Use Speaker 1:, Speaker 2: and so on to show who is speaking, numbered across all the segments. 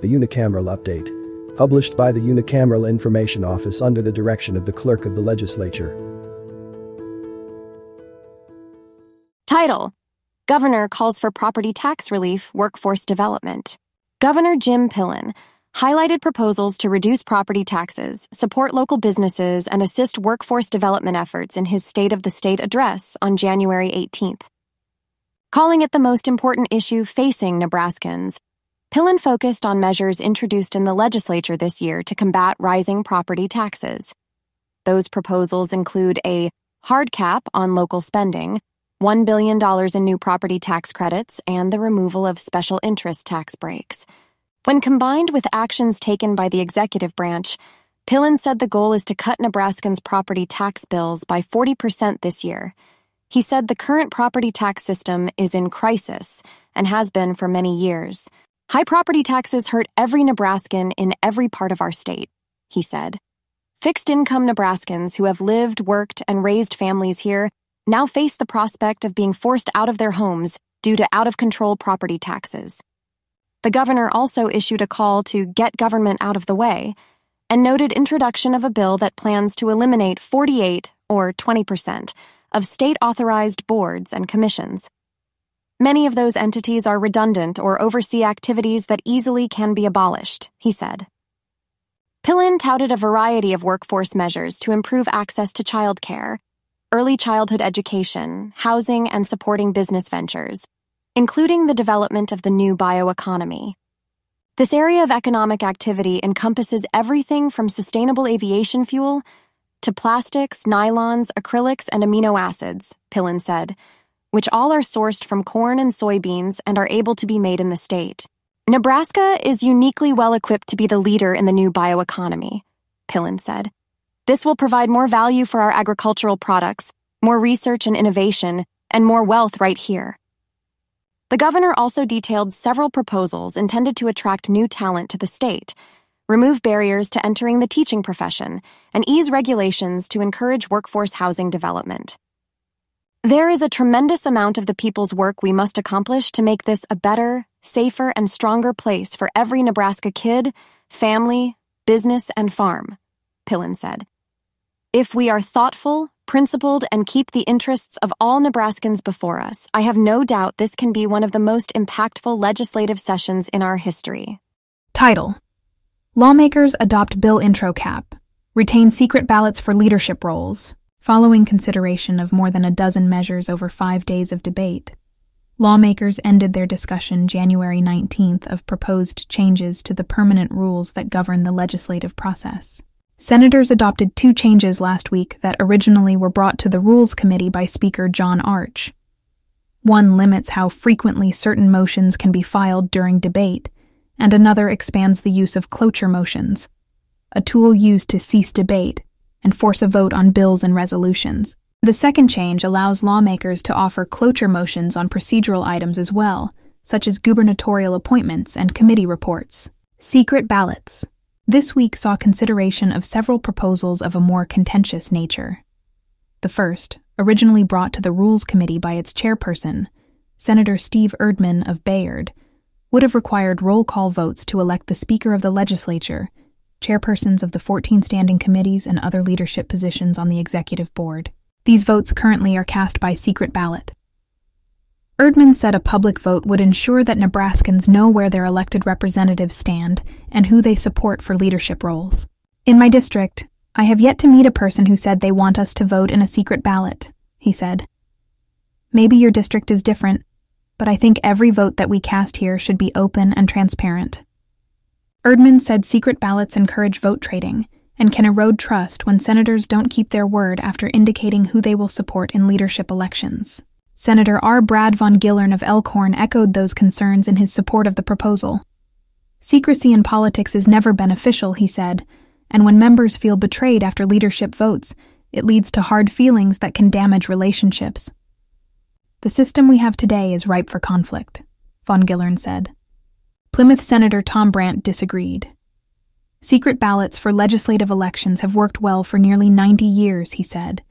Speaker 1: The unicameral update. Published by the Unicameral Information Office under the direction of the Clerk of the Legislature.
Speaker 2: Title Governor calls for property tax relief, workforce development. Governor Jim Pillen highlighted proposals to reduce property taxes, support local businesses, and assist workforce development efforts in his State of the State address on January 18th. Calling it the most important issue facing Nebraskans, Pillen focused on measures introduced in the legislature this year to combat rising property taxes. Those proposals include a hard cap on local spending, $1 billion in new property tax credits, and the removal of special interest tax breaks. When combined with actions taken by the executive branch, Pillen said the goal is to cut Nebraskans' property tax bills by 40% this year. He said the current property tax system is in crisis and has been for many years. High property taxes hurt every Nebraskan in every part of our state, he said. Fixed income Nebraskans who have lived, worked, and raised families here now face the prospect of being forced out of their homes due to out of control property taxes. The governor also issued a call to get government out of the way and noted introduction of a bill that plans to eliminate 48 or 20% of state authorized boards and commissions. Many of those entities are redundant or oversee activities that easily can be abolished, he said. Pillen touted a variety of workforce measures to improve access to childcare, early childhood education, housing, and supporting business ventures, including the development of the new bioeconomy. This area of economic activity encompasses everything from sustainable aviation fuel to plastics, nylons, acrylics, and amino acids, Pillen said which all are sourced from corn and soybeans and are able to be made in the state. Nebraska is uniquely well equipped to be the leader in the new bioeconomy, Pillen said. This will provide more value for our agricultural products, more research and innovation, and more wealth right here. The governor also detailed several proposals intended to attract new talent to the state, remove barriers to entering the teaching profession, and ease regulations to encourage workforce housing development. There is a tremendous amount of the people's work we must accomplish to make this a better, safer, and stronger place for every Nebraska kid, family, business, and farm, Pillen said. If we are thoughtful, principled, and keep the interests of all Nebraskans before us, I have no doubt this can be one of the most impactful legislative sessions in our history.
Speaker 3: Title Lawmakers adopt bill intro cap, retain secret ballots for leadership roles, Following consideration of more than a dozen measures over five days of debate, lawmakers ended their discussion January 19th of proposed changes to the permanent rules that govern the legislative process. Senators adopted two changes last week that originally were brought to the Rules Committee by Speaker John Arch. One limits how frequently certain motions can be filed during debate, and another expands the use of cloture motions, a tool used to cease debate and force a vote on bills and resolutions. The second change allows lawmakers to offer cloture motions on procedural items as well, such as gubernatorial appointments and committee reports. Secret ballots. This week saw consideration of several proposals of a more contentious nature. The first, originally brought to the Rules Committee by its chairperson, Senator Steve Erdman of Bayard, would have required roll call votes to elect the Speaker of the Legislature chairpersons of the 14 standing committees, and other leadership positions on the executive board. These votes currently are cast by secret ballot. Erdman said a public vote would ensure that Nebraskans know where their elected representatives stand and who they support for leadership roles. In my district, I have yet to meet a person who said they want us to vote in a secret ballot, he said. Maybe your district is different, but I think every vote that we cast here should be open and transparent. Erdman said secret ballots encourage vote trading and can erode trust when senators don't keep their word after indicating who they will support in leadership elections. Senator R. Brad von Gillern of Elkhorn echoed those concerns in his support of the proposal. Secrecy in politics is never beneficial, he said, and when members feel betrayed after leadership votes, it leads to hard feelings that can damage relationships. The system we have today is ripe for conflict, von Gillern said. Plymouth Senator Tom Brandt disagreed. Secret ballots for legislative elections have worked well for nearly 90 years, he said,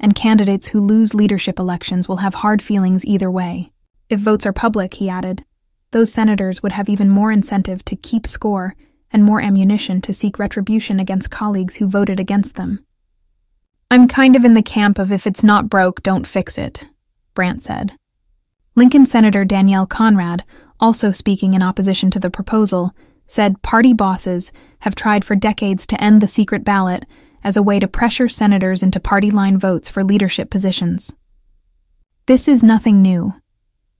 Speaker 3: and candidates who lose leadership elections will have hard feelings either way. If votes are public, he added, those senators would have even more incentive to keep score and more ammunition to seek retribution against colleagues who voted against them. I'm kind of in the camp of if it's not broke, don't fix it, Brandt said. Lincoln Senator Danielle Conrad, also speaking in opposition to the proposal, said party bosses have tried for decades to end the secret ballot as a way to pressure senators into party line votes for leadership positions. This is nothing new.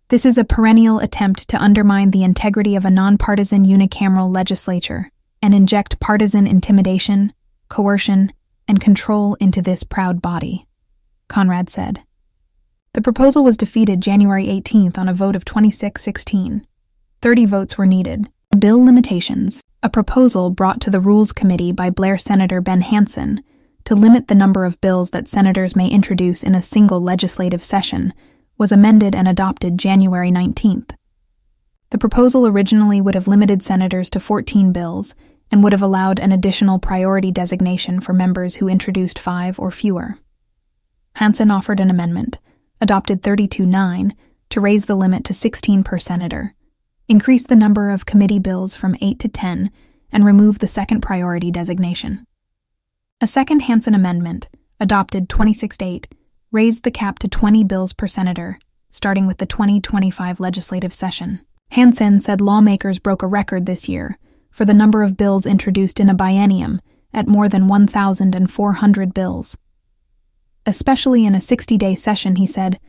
Speaker 3: This is a perennial attempt to undermine the integrity of a nonpartisan unicameral legislature and inject partisan intimidation, coercion, and control into this proud body, Conrad said. The proposal was defeated January 18th on a vote of 26 16. 30 votes were needed. Bill Limitations, a proposal brought to the Rules Committee by Blair Senator Ben Hansen to limit the number of bills that senators may introduce in a single legislative session, was amended and adopted January 19th. The proposal originally would have limited senators to 14 bills and would have allowed an additional priority designation for members who introduced five or fewer. Hansen offered an amendment adopted 32-9 to raise the limit to 16 per senator, increase the number of committee bills from 8 to 10, and remove the second priority designation. A second Hansen amendment, adopted 26-8, raised the cap to 20 bills per senator, starting with the 2025 legislative session. Hansen said lawmakers broke a record this year for the number of bills introduced in a biennium at more than 1,400 bills. Especially in a 60 day session, he said,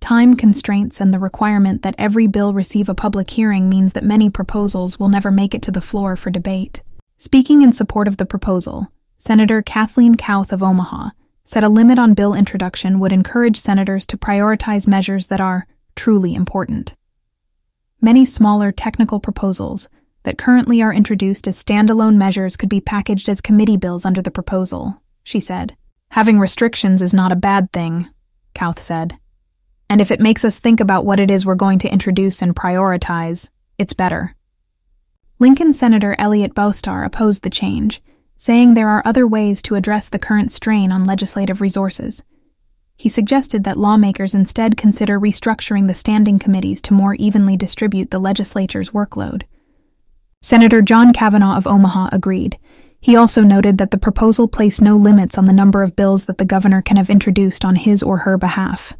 Speaker 3: time constraints and the requirement that every bill receive a public hearing means that many proposals will never make it to the floor for debate. Speaking in support of the proposal, Senator Kathleen Kauth of Omaha said a limit on bill introduction would encourage senators to prioritize measures that are truly important. Many smaller technical proposals that currently are introduced as standalone measures could be packaged as committee bills under the proposal, she said. Having restrictions is not a bad thing, Kauth said. And if it makes us think about what it is we're going to introduce and prioritize, it's better. Lincoln Senator Eliot Bostar opposed the change, saying there are other ways to address the current strain on legislative resources. He suggested that lawmakers instead consider restructuring the standing committees to more evenly distribute the legislature's workload. Senator John Cavanaugh of Omaha agreed, he also noted that the proposal placed no limits on the number of bills that the governor can have introduced on his or her behalf.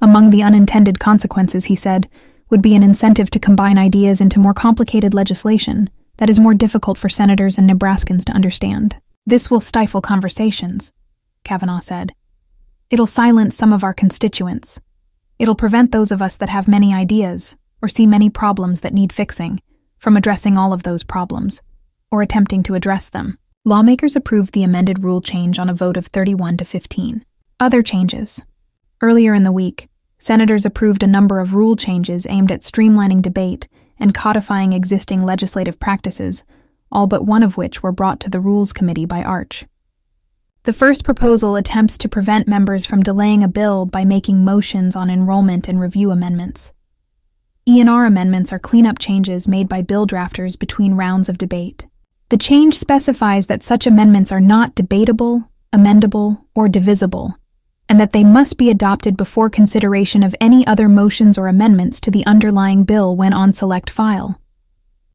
Speaker 3: Among the unintended consequences, he said, would be an incentive to combine ideas into more complicated legislation that is more difficult for senators and Nebraskans to understand. This will stifle conversations, Cavanaugh said. It'll silence some of our constituents. It'll prevent those of us that have many ideas, or see many problems that need fixing, from addressing all of those problems or attempting to address them. Lawmakers approved the amended rule change on a vote of 31 to 15. Other changes. Earlier in the week, senators approved a number of rule changes aimed at streamlining debate and codifying existing legislative practices, all but one of which were brought to the Rules Committee by Arch. The first proposal attempts to prevent members from delaying a bill by making motions on enrollment and review amendments. E&R amendments are cleanup changes made by bill drafters between rounds of debate. The change specifies that such amendments are not debatable, amendable, or divisible, and that they must be adopted before consideration of any other motions or amendments to the underlying bill when on select file.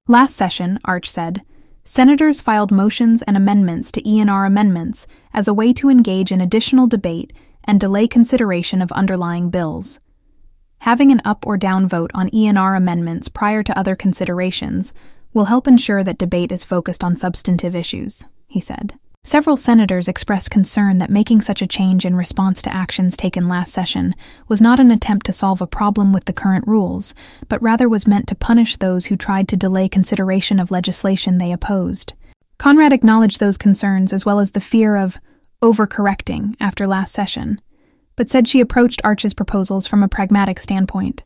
Speaker 3: Last session, Arch said, senators filed motions and amendments to E&R amendments as a way to engage in additional debate and delay consideration of underlying bills. Having an up or down vote on E&R amendments prior to other considerations will help ensure that debate is focused on substantive issues, he said. Several senators expressed concern that making such a change in response to actions taken last session was not an attempt to solve a problem with the current rules, but rather was meant to punish those who tried to delay consideration of legislation they opposed. Conrad acknowledged those concerns as well as the fear of overcorrecting after last session, but said she approached Arch's proposals from a pragmatic standpoint.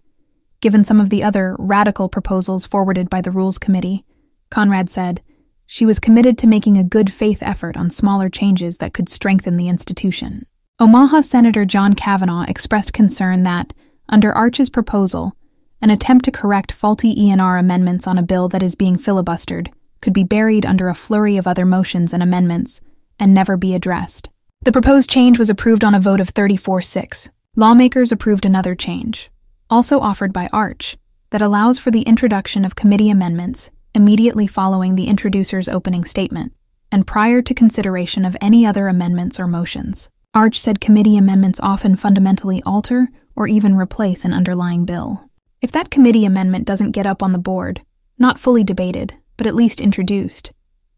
Speaker 3: Given some of the other radical proposals forwarded by the Rules Committee, Conrad said, she was committed to making a good faith effort on smaller changes that could strengthen the institution. Omaha Senator John Cavanaugh expressed concern that, under Arch's proposal, an attempt to correct faulty E&R amendments on a bill that is being filibustered could be buried under a flurry of other motions and amendments and never be addressed. The proposed change was approved on a vote of 34 6. Lawmakers approved another change, also offered by Arch, that allows for the introduction of committee amendments immediately following the introducer's opening statement and prior to consideration of any other amendments or motions. Arch said committee amendments often fundamentally alter or even replace an underlying bill. If that committee amendment doesn't get up on the board, not fully debated, but at least introduced,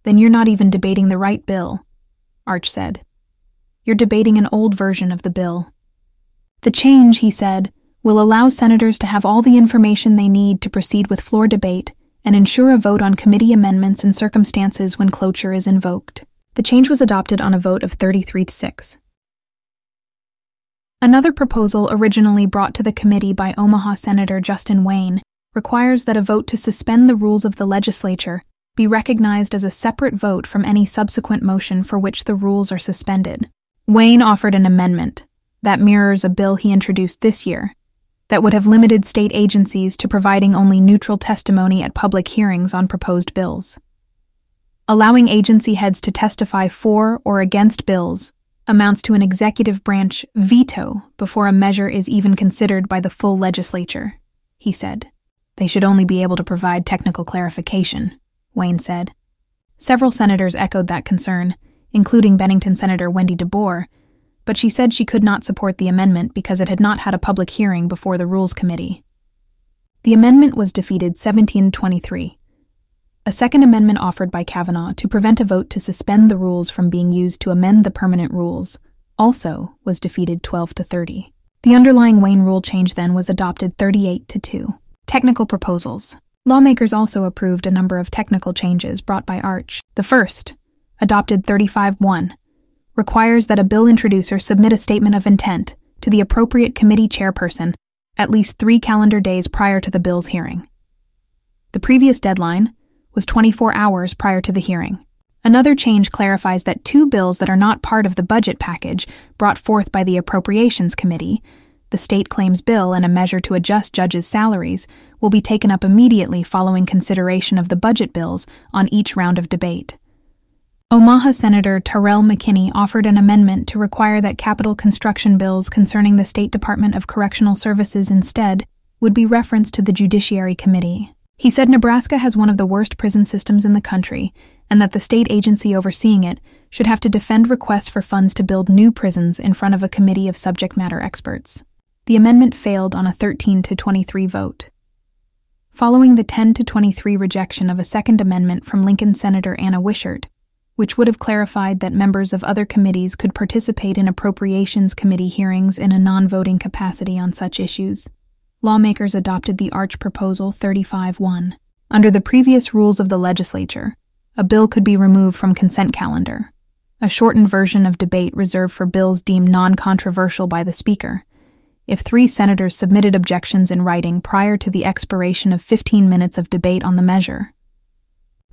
Speaker 3: then you're not even debating the right bill, Arch said. You're debating an old version of the bill. The change, he said, will allow senators to have all the information they need to proceed with floor debate and ensure a vote on committee amendments in circumstances when cloture is invoked. The change was adopted on a vote of 33 to 6. Another proposal originally brought to the committee by Omaha Senator Justin Wayne requires that a vote to suspend the rules of the legislature be recognized as a separate vote from any subsequent motion for which the rules are suspended. Wayne offered an amendment that mirrors a bill he introduced this year that would have limited state agencies to providing only neutral testimony at public hearings on proposed bills. Allowing agency heads to testify for or against bills amounts to an executive branch veto before a measure is even considered by the full legislature, he said. They should only be able to provide technical clarification, Wayne said. Several senators echoed that concern, including Bennington Senator Wendy DeBoer, but she said she could not support the amendment because it had not had a public hearing before the Rules Committee. The amendment was defeated 1723. A second amendment offered by Cavanaugh to prevent a vote to suspend the rules from being used to amend the permanent rules also was defeated 12 to 30. The underlying Wayne rule change then was adopted 38 to 2. Technical proposals. Lawmakers also approved a number of technical changes brought by Arch. The first, adopted 35 1, requires that a bill introducer submit a statement of intent to the appropriate committee chairperson at least three calendar days prior to the bill's hearing. The previous deadline, was 24 hours prior to the hearing. Another change clarifies that two bills that are not part of the budget package brought forth by the Appropriations Committee, the State Claims Bill and a measure to adjust judges' salaries, will be taken up immediately following consideration of the budget bills on each round of debate. Omaha Senator Terrell McKinney offered an amendment to require that capital construction bills concerning the State Department of Correctional Services instead would be referenced to the Judiciary Committee. He said Nebraska has one of the worst prison systems in the country, and that the state agency overseeing it should have to defend requests for funds to build new prisons in front of a committee of subject matter experts. The amendment failed on a 13 to 23 vote. Following the 10 to 23 rejection of a second amendment from Lincoln Senator Anna Wishart, which would have clarified that members of other committees could participate in Appropriations Committee hearings in a non voting capacity on such issues lawmakers adopted the Arch Proposal 35 1. Under the previous rules of the legislature, a bill could be removed from consent calendar, a shortened version of debate reserved for bills deemed non controversial by the Speaker, if three senators submitted objections in writing prior to the expiration of 15 minutes of debate on the measure.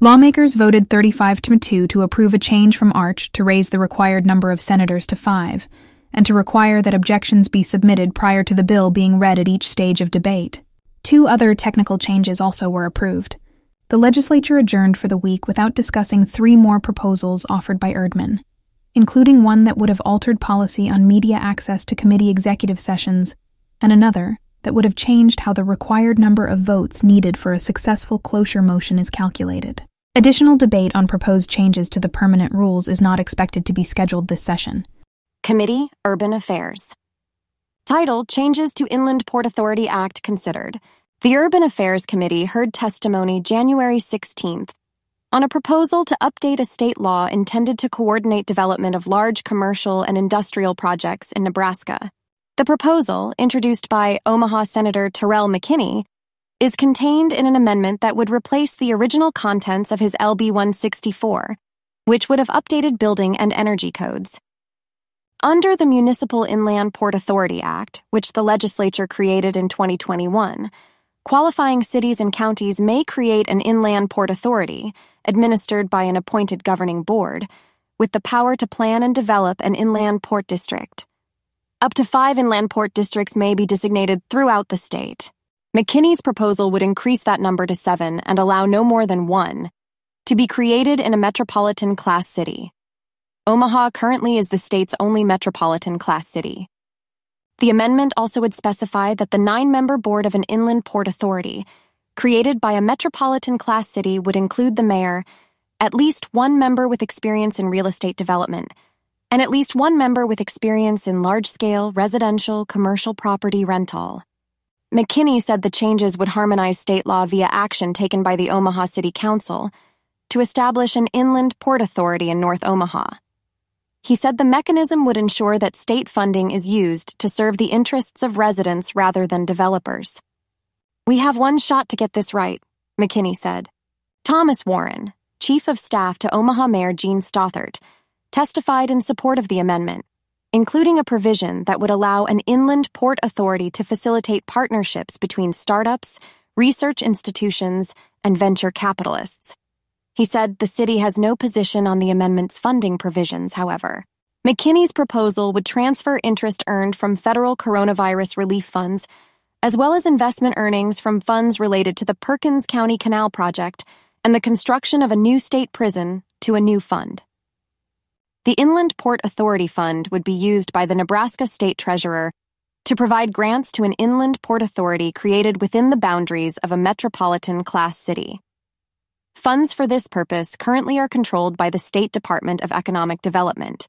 Speaker 3: Lawmakers voted 35 to 2 to approve a change from Arch to raise the required number of senators to five and to require that objections be submitted prior to the bill being read at each stage of debate. Two other technical changes also were approved. The legislature adjourned for the week without discussing three more proposals offered by Erdman, including one that would have altered policy on media access to committee executive sessions, and another that would have changed how the required number of votes needed for a successful cloture motion is calculated. Additional debate on proposed changes to the permanent rules is not expected to be scheduled this session.
Speaker 2: Committee, Urban Affairs. Title Changes to Inland Port Authority Act considered. The Urban Affairs Committee heard testimony January 16th on a proposal to update a state law intended to coordinate development of large commercial and industrial projects in Nebraska. The proposal, introduced by Omaha Senator Terrell McKinney, is contained in an amendment that would replace the original contents of his LB 164, which would have updated building and energy codes. Under the Municipal Inland Port Authority Act, which the legislature created in 2021, qualifying cities and counties may create an inland port authority, administered by an appointed governing board, with the power to plan and develop an inland port district. Up to five inland port districts may be designated throughout the state. McKinney's proposal would increase that number to seven and allow no more than one to be created in a metropolitan class city. Omaha currently is the state's only metropolitan class city. The amendment also would specify that the nine member board of an inland port authority, created by a metropolitan class city, would include the mayor, at least one member with experience in real estate development, and at least one member with experience in large scale residential commercial property rental. McKinney said the changes would harmonize state law via action taken by the Omaha City Council to establish an inland port authority in North Omaha. He said the mechanism would ensure that state funding is used to serve the interests of residents rather than developers. We have one shot to get this right, McKinney said. Thomas Warren, chief of staff to Omaha Mayor Jean Stothert, testified in support of the amendment including a provision that would allow an inland port authority to facilitate partnerships between startups, research institutions, and venture capitalists. He said the city has no position on the amendment's funding provisions, however. McKinney's proposal would transfer interest earned from federal coronavirus relief funds, as well as investment earnings from funds related to the Perkins County Canal Project and the construction of a new state prison, to a new fund. The Inland Port Authority Fund would be used by the Nebraska State Treasurer to provide grants to an inland port authority created within the boundaries of a metropolitan class city. Funds for this purpose currently are controlled by the State Department of Economic Development.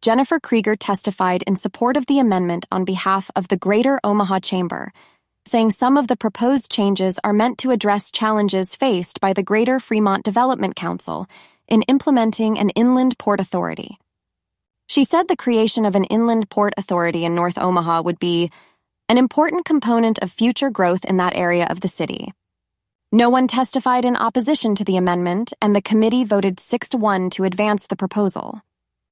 Speaker 2: Jennifer Creager testified in support of the amendment on behalf of the Greater Omaha Chamber, saying some of the proposed changes are meant to address challenges faced by the Greater Fremont Development Council in implementing an inland port authority. She said the creation of an inland port authority in North Omaha would be an important component of future growth in that area of the city. No one testified in opposition to the amendment, and the committee voted 6 to 1 to advance the proposal.